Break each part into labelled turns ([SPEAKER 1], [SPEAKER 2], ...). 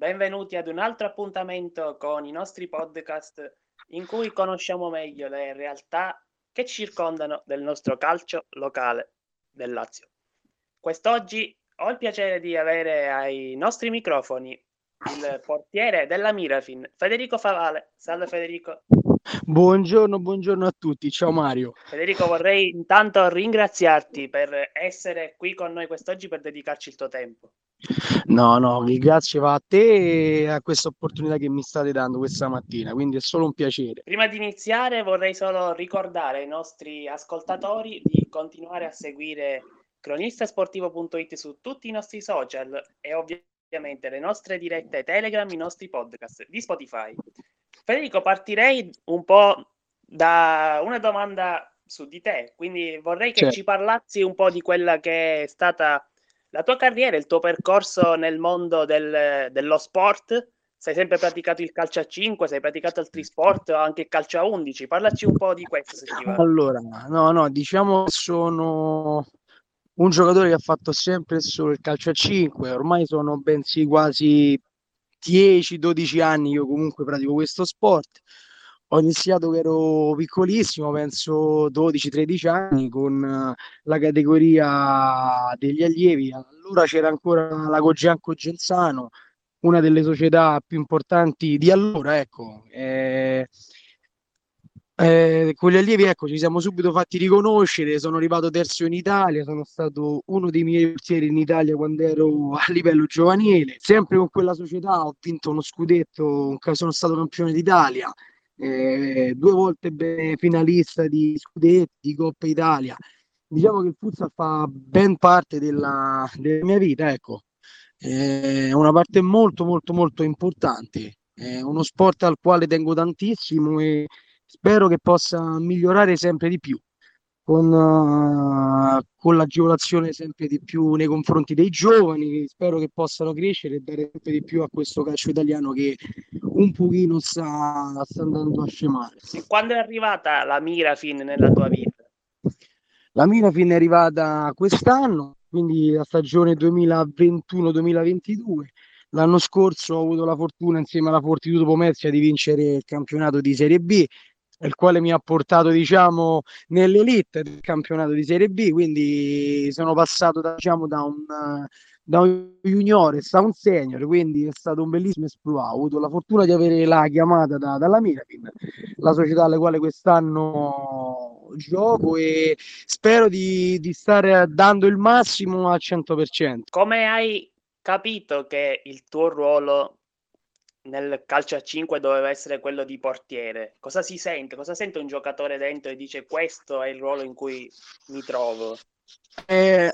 [SPEAKER 1] benvenuti ad un altro appuntamento con i nostri podcast in cui conosciamo meglio le realtà che circondano del nostro calcio locale del Lazio. Quest'oggi ho il piacere di avere ai nostri microfoni il portiere della Mirafin, Federico Favale. Salve Federico.
[SPEAKER 2] Buongiorno, buongiorno a tutti, ciao Mario.
[SPEAKER 1] Federico, vorrei intanto ringraziarti per essere qui con noi quest'oggi per dedicarci il tuo tempo.
[SPEAKER 2] No, no, il grazie va a te e a questa opportunità che mi state dando questa mattina, quindi è solo un piacere.
[SPEAKER 1] Prima di iniziare vorrei solo ricordare ai nostri ascoltatori di continuare a seguire cronistasportivo.it su tutti i nostri social e ovviamente le nostre dirette Telegram, i nostri podcast di Spotify. Federico, partirei un po' da una domanda su di te, quindi vorrei che certo. ci parlassi un po' di quella che è stata la tua carriera, il tuo percorso nel mondo del, dello sport. Sei sempre praticato il calcio a 5, sei praticato altri sport, anche il calcio a 11. Parlaci un po' di questo, se ti va.
[SPEAKER 2] Allora, no, no, diciamo che sono un giocatore che ha fatto sempre solo il calcio a 5, ormai sono bensì quasi 10-12 anni io comunque pratico questo sport. Ho iniziato che ero piccolissimo, penso 12-13 anni, con eh, la categoria degli allievi. Allora c'era ancora la Cogianco Genzano, una delle società più importanti di allora, ecco. Eh, eh, con gli allievi, ecco, ci siamo subito fatti riconoscere. Sono arrivato terzo in Italia, sono stato uno dei miei portieri in Italia quando ero a livello giovanile. Sempre con quella società ho vinto uno scudetto, sono stato campione d'Italia, eh, due volte finalista di scudetti, di Coppa Italia. Diciamo che il futsal fa ben parte della, della mia vita, ecco. È una parte molto, molto, molto importante. È uno sport al quale tengo tantissimo e spero che possa migliorare sempre di più con, uh, con l'agevolazione sempre di più nei confronti dei giovani spero che possano crescere e dare sempre di più a questo calcio italiano che un pochino sta, sta andando a scemare.
[SPEAKER 1] E quando è arrivata la Mirafin nella tua vita?
[SPEAKER 2] La Mirafin è arrivata quest'anno, quindi la stagione 2021-2022. L'anno scorso ho avuto la fortuna insieme alla Fortitudo Pomezia di vincere il campionato di Serie B il quale mi ha portato diciamo nell'elite del campionato di Serie B quindi sono passato diciamo, da un da un juniore a un senior, quindi è stato un bellissimo esploit. Ho avuto la fortuna di avere la chiamata da, dalla Mirafin, la società alla quale quest'anno gioco e spero di, di stare dando il massimo al 100%.
[SPEAKER 1] Come hai capito che il tuo ruolo nel calcio a 5 doveva essere quello di portiere. Cosa si sente? Cosa sente un giocatore dentro e dice questo è il ruolo in cui mi trovo?
[SPEAKER 2] Eh,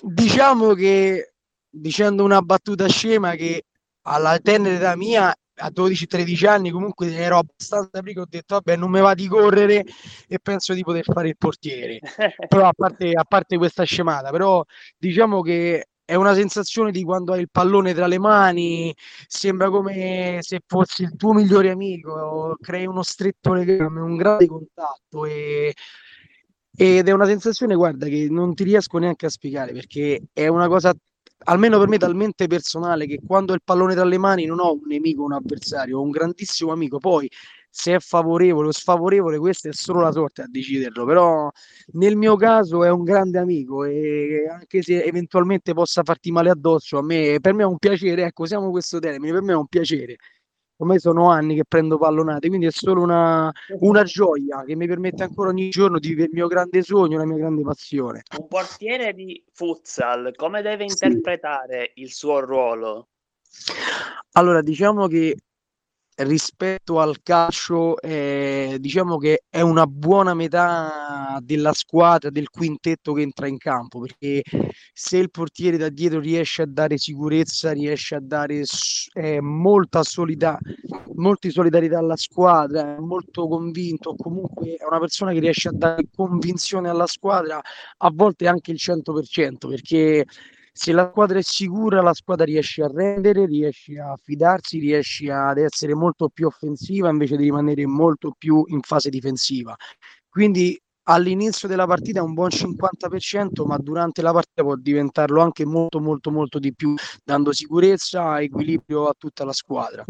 [SPEAKER 2] diciamo che dicendo una battuta scema che alla tenera età mia a 12-13 anni comunque ero abbastanza ricco ho detto vabbè non mi va di correre e penso di poter fare il portiere però a parte, a parte questa scemata però diciamo che è una sensazione di quando hai il pallone tra le mani, sembra come se fossi il tuo migliore amico, crei uno stretto legame, un grande contatto e, ed è una sensazione, guarda, che non ti riesco neanche a spiegare perché è una cosa, almeno per me, talmente personale che quando ho il pallone tra le mani non ho un nemico, un avversario, ho un grandissimo amico. Poi se è favorevole o sfavorevole, questa è solo la sorte a deciderlo, però nel mio caso è un grande amico e anche se eventualmente possa farti male addosso, a me, per me è un piacere, ecco, siamo questo termine, per me è un piacere. Ormai sono anni che prendo pallonate, quindi è solo una, una gioia che mi permette ancora ogni giorno di vivere il mio grande sogno, la mia grande passione.
[SPEAKER 1] Un portiere di futsal, come deve interpretare sì. il suo ruolo?
[SPEAKER 2] Allora, diciamo che rispetto al calcio eh, diciamo che è una buona metà della squadra del quintetto che entra in campo perché se il portiere da dietro riesce a dare sicurezza riesce a dare eh, molta solidarietà molta solidarietà alla squadra è molto convinto comunque è una persona che riesce a dare convinzione alla squadra a volte anche il 100% perché se la squadra è sicura, la squadra riesce a rendere, riesce a fidarsi, riesce ad essere molto più offensiva invece di rimanere molto più in fase difensiva. Quindi all'inizio della partita è un buon 50%, ma durante la partita può diventarlo anche molto molto molto di più, dando sicurezza e equilibrio a tutta la squadra.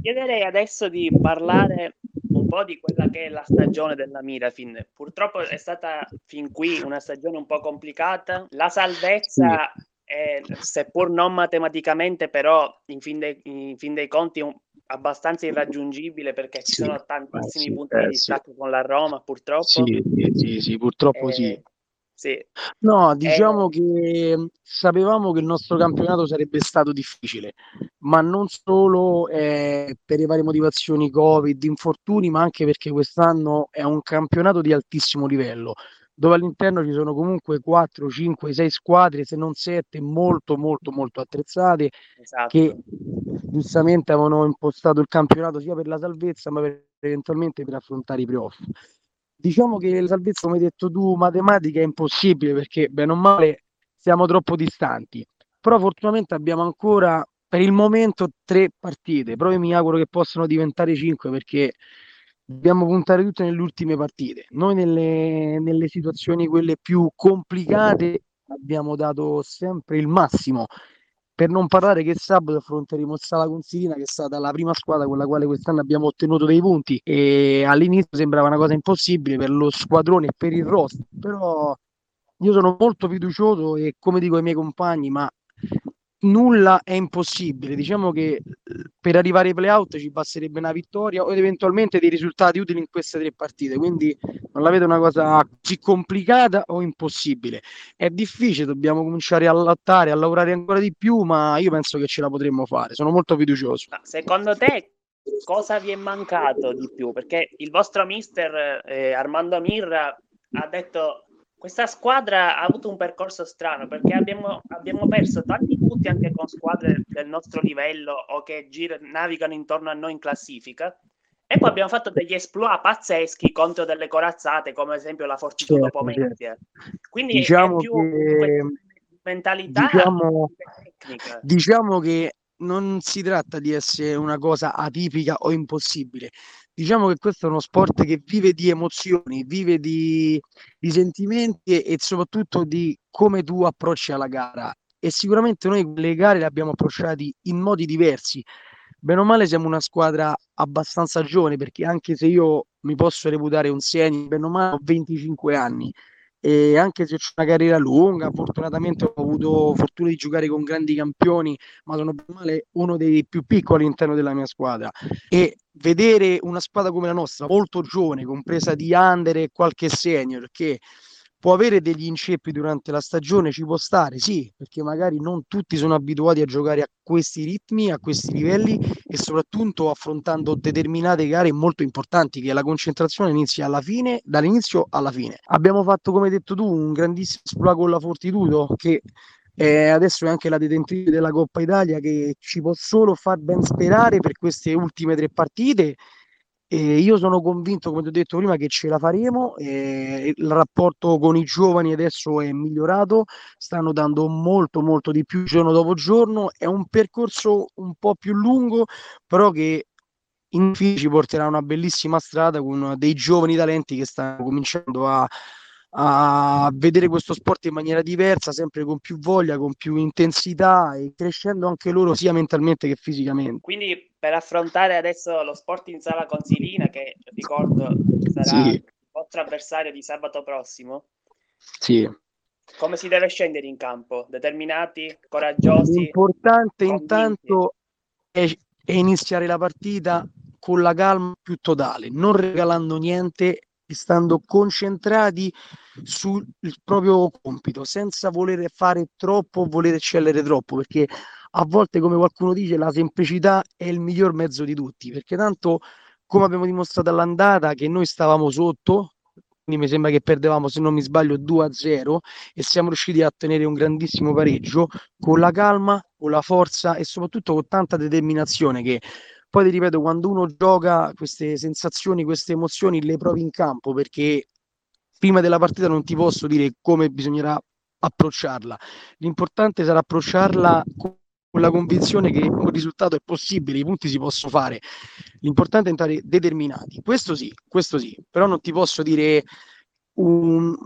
[SPEAKER 1] Chiederei adesso di parlare un po' di quella che è la stagione della Mirafin. Purtroppo è stata fin qui una stagione un po' complicata. La salvezza è, seppur non matematicamente, però in fin dei, in fin dei conti un, abbastanza irraggiungibile perché ci sono tantissimi sì, punti eh, di distacco sì. con la Roma, purtroppo.
[SPEAKER 2] Sì, sì, sì purtroppo
[SPEAKER 1] eh,
[SPEAKER 2] sì.
[SPEAKER 1] Sì.
[SPEAKER 2] No, diciamo eh, che sapevamo che il nostro campionato sarebbe stato difficile, ma non solo eh, per le varie motivazioni Covid, infortuni, ma anche perché quest'anno è un campionato di altissimo livello, dove all'interno ci sono comunque 4, 5, 6 squadre, se non 7, molto, molto, molto attrezzate, esatto. che giustamente avevano impostato il campionato sia per la salvezza, ma per, eventualmente per affrontare i playoff. Diciamo che la salvezza, come hai detto tu, matematica è impossibile perché bene o male siamo troppo distanti. Però fortunatamente abbiamo ancora per il momento tre partite. Però io mi auguro che possano diventare cinque perché dobbiamo puntare tutte nelle ultime partite. Noi nelle, nelle situazioni quelle più complicate abbiamo dato sempre il massimo per non parlare che sabato affronteremo Sala Consilina, che è stata la prima squadra con la quale quest'anno abbiamo ottenuto dei punti. E all'inizio sembrava una cosa impossibile per lo squadrone e per il roster, però io sono molto fiducioso e come dico ai miei compagni, ma nulla è impossibile. Diciamo che eh, per arrivare ai playout ci passerebbe una vittoria o eventualmente dei risultati utili in queste tre partite. Quindi non la vedo una cosa così complicata o impossibile. È difficile, dobbiamo cominciare a lottare, a lavorare ancora di più, ma io penso che ce la potremmo fare. Sono molto fiducioso.
[SPEAKER 1] Secondo te cosa vi è mancato di più? Perché il vostro mister eh, Armando Mirra ha detto questa squadra ha avuto un percorso strano perché abbiamo, abbiamo, perso tanti punti anche con squadre del nostro livello o che gir- navigano intorno a noi in classifica. E poi abbiamo fatto degli esploit pazzeschi contro delle corazzate, come ad esempio la Fortitudo certo, Pomezia. Quindi diciamo è più che, mentalità
[SPEAKER 2] diciamo, tecnica. Diciamo che non si tratta di essere una cosa atipica o impossibile, diciamo che questo è uno sport che vive di emozioni, vive di, di sentimenti e, soprattutto di come tu approcci alla gara. E sicuramente noi le gare le abbiamo approcciate in modi diversi. Bene o male siamo una squadra abbastanza giovane perché anche se io mi posso reputare un senior, bene o male ho 25 anni e anche se ho una carriera lunga, fortunatamente ho avuto fortuna di giocare con grandi campioni, ma sono male uno dei più piccoli all'interno della mia squadra. E vedere una squadra come la nostra, molto giovane, compresa di under e qualche senior, che può avere degli inceppi durante la stagione, ci può stare, sì, perché magari non tutti sono abituati a giocare a questi ritmi, a questi livelli e soprattutto affrontando determinate gare molto importanti che la concentrazione inizia alla fine, dall'inizio alla fine. Abbiamo fatto, come hai detto tu, un grandissimo esploit con la Fortitudo che eh, adesso è anche la detentrice della Coppa Italia che ci può solo far ben sperare per queste ultime tre partite e io sono convinto, come ti ho detto prima, che ce la faremo. Eh, il rapporto con i giovani adesso è migliorato, stanno dando molto, molto di più giorno dopo giorno. È un percorso un po' più lungo, però che infine ci porterà una bellissima strada con dei giovani talenti che stanno cominciando a, a vedere questo sport in maniera diversa, sempre con più voglia, con più intensità e crescendo anche loro sia mentalmente che fisicamente.
[SPEAKER 1] Quindi per affrontare adesso lo sport in sala consilina, che ricordo sarà sì. il vostro avversario di sabato prossimo.
[SPEAKER 2] Sì.
[SPEAKER 1] Come si deve scendere in campo? Determinati, coraggiosi?
[SPEAKER 2] L'importante convinti. intanto è, è iniziare la partita con la calma più totale, non regalando niente stando concentrati sul proprio compito, senza voler fare troppo, voler eccellere troppo, perché a volte, come qualcuno dice, la semplicità è il miglior mezzo di tutti, perché tanto, come abbiamo dimostrato all'andata, che noi stavamo sotto, quindi mi sembra che perdevamo, se non mi sbaglio, 2-0 e siamo riusciti a ottenere un grandissimo pareggio con la calma, con la forza e soprattutto con tanta determinazione che poi ti ripeto, quando uno gioca queste sensazioni, queste emozioni le provi in campo perché prima della partita non ti posso dire come bisognerà approcciarla. L'importante sarà approcciarla con la convinzione che un risultato è possibile, i punti si possono fare. L'importante è entrare determinati. Questo sì, questo sì, però non ti posso dire un,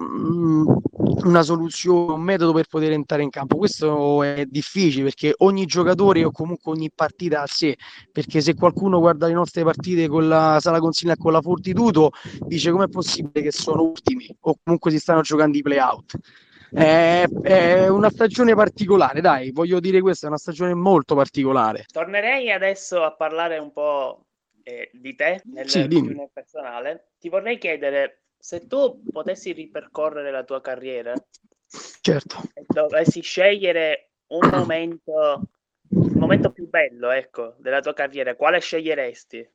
[SPEAKER 2] una soluzione, un metodo per poter entrare in campo. Questo è difficile perché ogni giocatore o comunque ogni partita a sé, perché se qualcuno guarda le nostre partite con la Sala Consiglia e con la Fortitudo, dice com'è possibile che sono ultimi o comunque si stanno giocando i play-out. È, è, una stagione particolare, dai, voglio dire questa, è una stagione molto particolare.
[SPEAKER 1] Tornerei adesso a parlare un po' eh, di te nel, sì, nel personale. Ti vorrei chiedere se tu potessi ripercorrere la tua carriera
[SPEAKER 2] certo.
[SPEAKER 1] e dovessi scegliere un momento, il momento più bello, ecco, della tua carriera, quale sceglieresti?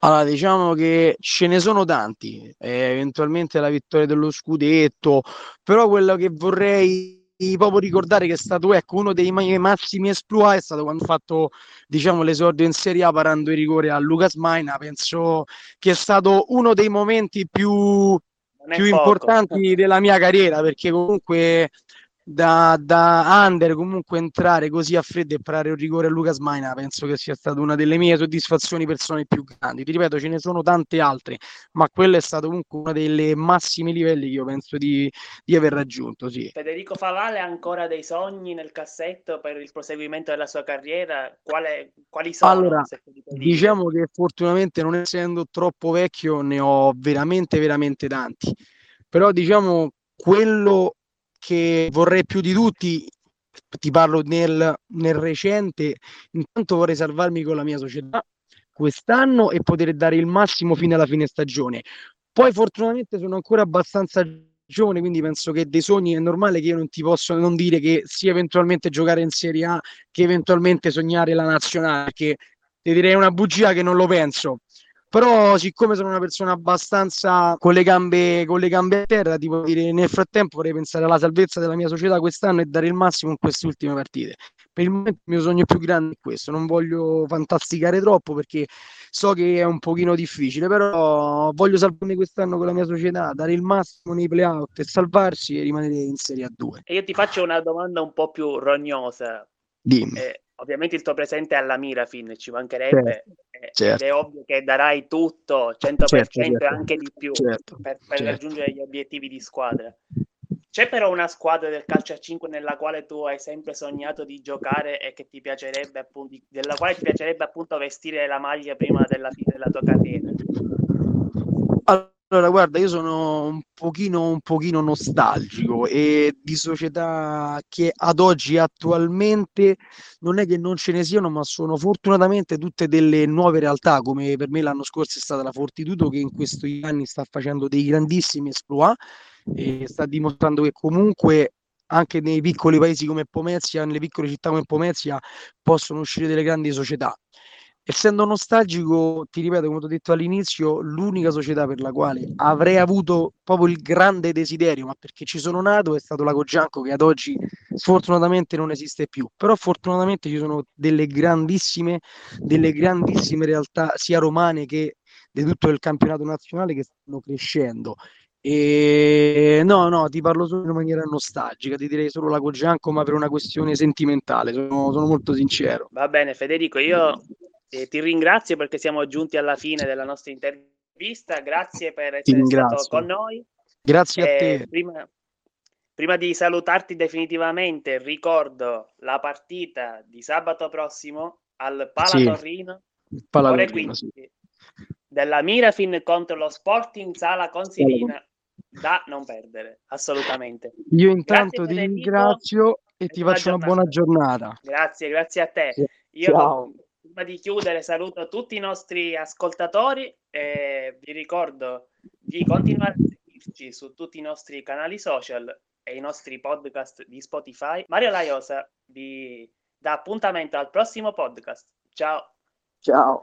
[SPEAKER 2] Allora, diciamo che ce ne sono tanti, eh, eventualmente la vittoria dello scudetto, però quello che vorrei proprio ricordare che è stato ecco, uno dei massimi esploit è stato quando ho fatto diciamo, l'esordio in Serie A parando i rigori a Lucas Maina. Penso che è stato uno dei momenti più, più importanti della mia carriera perché comunque da, da under comunque entrare così a freddo e parare un rigore a Lucas Maina penso che sia stata una delle mie soddisfazioni personali più grandi ti ripeto ce ne sono tante altre ma quello è stato comunque uno dei massimi livelli che io penso di, di aver raggiunto sì.
[SPEAKER 1] Federico Favale ha ancora dei sogni nel cassetto per il proseguimento della sua carriera Quale, quali sono?
[SPEAKER 2] Allora, diciamo che fortunatamente non essendo troppo vecchio ne ho veramente veramente tanti però diciamo quello che vorrei più di tutti, ti parlo nel, nel recente, intanto vorrei salvarmi con la mia società quest'anno e poter dare il massimo fino alla fine stagione. Poi fortunatamente sono ancora abbastanza giovane, quindi penso che dei sogni è normale che io non ti posso non dire che sia eventualmente giocare in Serie A, che eventualmente sognare la nazionale, perché ti direi una bugia che non lo penso però siccome sono una persona abbastanza con le gambe, con le gambe a terra, tipo dire nel frattempo vorrei pensare alla salvezza della mia società quest'anno e dare il massimo in queste ultime partite. Per il momento il mio sogno più grande è questo, non voglio fantasticare troppo perché so che è un pochino difficile, però voglio salvarmi quest'anno con la mia società, dare il massimo nei playout e salvarsi e rimanere in Serie A2.
[SPEAKER 1] E io ti faccio una domanda un po' più rognosa.
[SPEAKER 2] Dimmi.
[SPEAKER 1] Eh, ovviamente il tuo presente è alla Mirafin, ci mancherebbe, certo, certo. è ovvio che darai tutto, 100% certo, e certo. anche di più certo, per, per certo. raggiungere gli obiettivi di squadra. C'è però una squadra del calcio a 5 nella quale tu hai sempre sognato di giocare e che ti piacerebbe appunto, della quale ti piacerebbe appunto vestire la maglia prima della fine della tua carriera?
[SPEAKER 2] Allora, guarda, io sono un pochino, un pochino nostalgico e di società che ad oggi attualmente non è che non ce ne siano, ma sono fortunatamente tutte delle nuove realtà, come per me l'anno scorso è stata la Fortitudo che in questi anni sta facendo dei grandissimi esploit e sta dimostrando che comunque anche nei piccoli paesi come Pomezia, nelle piccole città come Pomezia, possono uscire delle grandi società. Essendo nostalgico, ti ripeto, come ho detto all'inizio, l'unica società per la quale avrei avuto proprio il grande desiderio, ma perché ci sono nato, è stato la Cogianco, che ad oggi sfortunatamente non esiste più. Però fortunatamente ci sono delle grandissime, delle grandissime realtà, sia romane che di tutto il campionato nazionale, che stanno crescendo. E no, no, ti parlo solo in maniera nostalgica, ti direi solo la Cogianco, ma per una questione sentimentale, sono, sono molto sincero.
[SPEAKER 1] Va bene, Federico, io eh, ti ringrazio perché siamo giunti alla fine della nostra intervista. Grazie per essere stato con noi.
[SPEAKER 2] Grazie a te.
[SPEAKER 1] Eh, prima, prima, di salutarti definitivamente, ricordo la partita di sabato prossimo al Pala sì, Torrino, ore 15, sì. della Mirafin contro lo Sporting Sala Consilina. Da non perdere, assolutamente.
[SPEAKER 2] Io intanto ti ringrazio e ti faccio una buona giornata.
[SPEAKER 1] Grazie, grazie a te. Io Ciao prima di chiudere saluto tutti i nostri ascoltatori e vi ricordo di continuare a seguirci su tutti i nostri canali social e i nostri podcast di Spotify. Mario Laiosa vi dà appuntamento al prossimo podcast. Ciao.
[SPEAKER 2] Ciao.